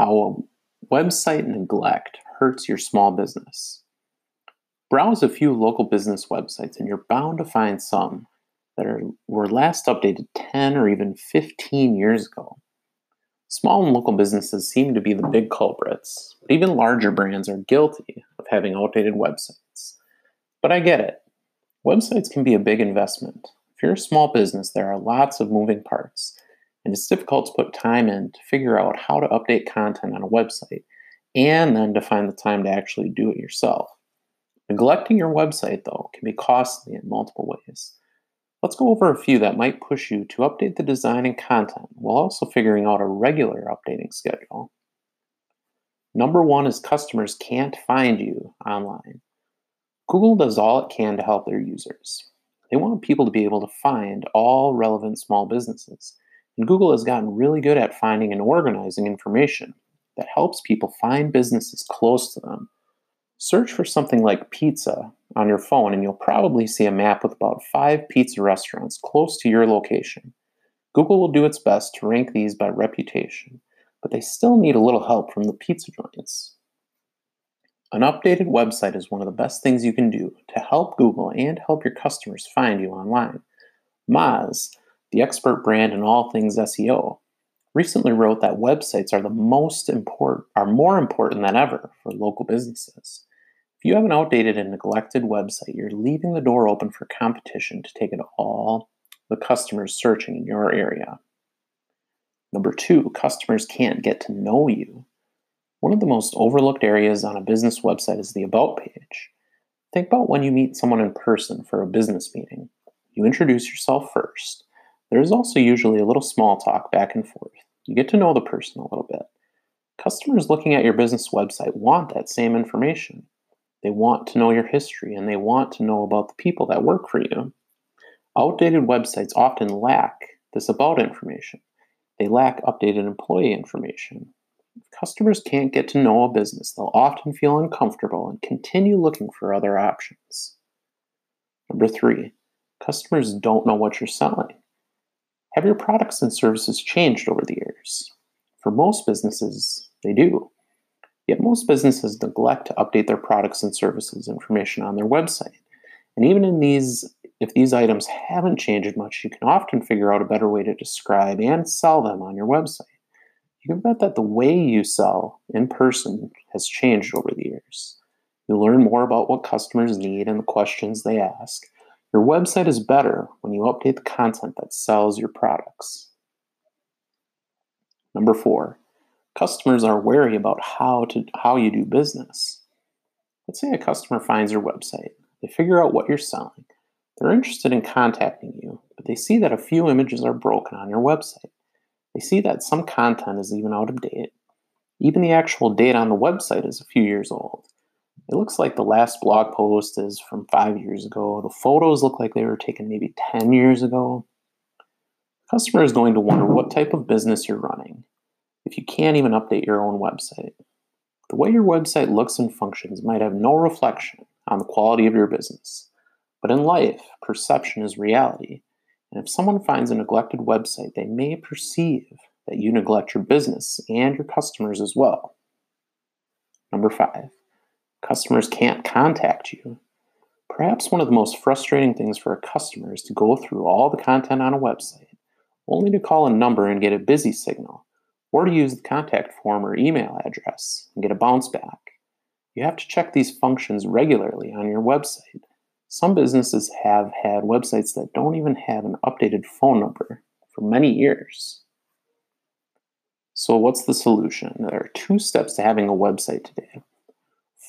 How website neglect hurts your small business. Browse a few local business websites and you're bound to find some that are, were last updated 10 or even 15 years ago. Small and local businesses seem to be the big culprits, but even larger brands are guilty of having outdated websites. But I get it. Websites can be a big investment. If you're a small business, there are lots of moving parts, and it's difficult to put time in to figure out how to update content on a website and then to find the time to actually do it yourself. Neglecting your website, though, can be costly in multiple ways. Let's go over a few that might push you to update the design and content while also figuring out a regular updating schedule. Number one is customers can't find you online. Google does all it can to help their users. They want people to be able to find all relevant small businesses. And Google has gotten really good at finding and organizing information that helps people find businesses close to them. Search for something like pizza on your phone, and you'll probably see a map with about five pizza restaurants close to your location. Google will do its best to rank these by reputation, but they still need a little help from the pizza joints. An updated website is one of the best things you can do to help Google and help your customers find you online. Moz, the expert brand in all things SEO, recently wrote that websites are the most important are more important than ever for local businesses. If you have an outdated and neglected website, you're leaving the door open for competition to take it all the customers searching in your area. Number two, customers can't get to know you. One of the most overlooked areas on a business website is the About page. Think about when you meet someone in person for a business meeting. You introduce yourself first. There is also usually a little small talk back and forth. You get to know the person a little bit. Customers looking at your business website want that same information. They want to know your history and they want to know about the people that work for you. Outdated websites often lack this about information. They lack updated employee information. If customers can't get to know a business, they'll often feel uncomfortable and continue looking for other options. Number three, customers don't know what you're selling. Have your products and services changed over the years? For most businesses, they do. Yet most businesses neglect to update their products and services information on their website. And even in these, if these items haven't changed much, you can often figure out a better way to describe and sell them on your website. You can bet that the way you sell in person has changed over the years. You learn more about what customers need and the questions they ask. Your website is better when you update the content that sells your products. Number four, customers are wary about how to how you do business. Let's say a customer finds your website. They figure out what you're selling. They're interested in contacting you, but they see that a few images are broken on your website. They see that some content is even out of date. Even the actual date on the website is a few years old. It looks like the last blog post is from five years ago. The photos look like they were taken maybe 10 years ago. The customer is going to wonder what type of business you're running if you can't even update your own website. The way your website looks and functions might have no reflection on the quality of your business. But in life, perception is reality. And if someone finds a neglected website, they may perceive that you neglect your business and your customers as well. Number five, customers can't contact you. Perhaps one of the most frustrating things for a customer is to go through all the content on a website, only to call a number and get a busy signal, or to use the contact form or email address and get a bounce back. You have to check these functions regularly on your website. Some businesses have had websites that don't even have an updated phone number for many years. So, what's the solution? There are two steps to having a website today.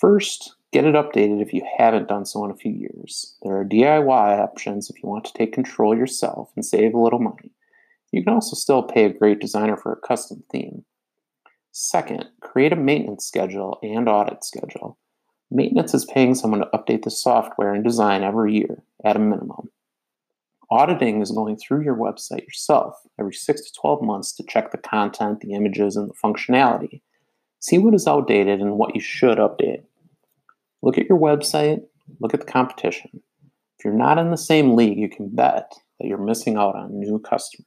First, get it updated if you haven't done so in a few years. There are DIY options if you want to take control yourself and save a little money. You can also still pay a great designer for a custom theme. Second, create a maintenance schedule and audit schedule. Maintenance is paying someone to update the software and design every year at a minimum. Auditing is going through your website yourself every 6 to 12 months to check the content, the images, and the functionality. See what is outdated and what you should update. Look at your website, look at the competition. If you're not in the same league, you can bet that you're missing out on new customers.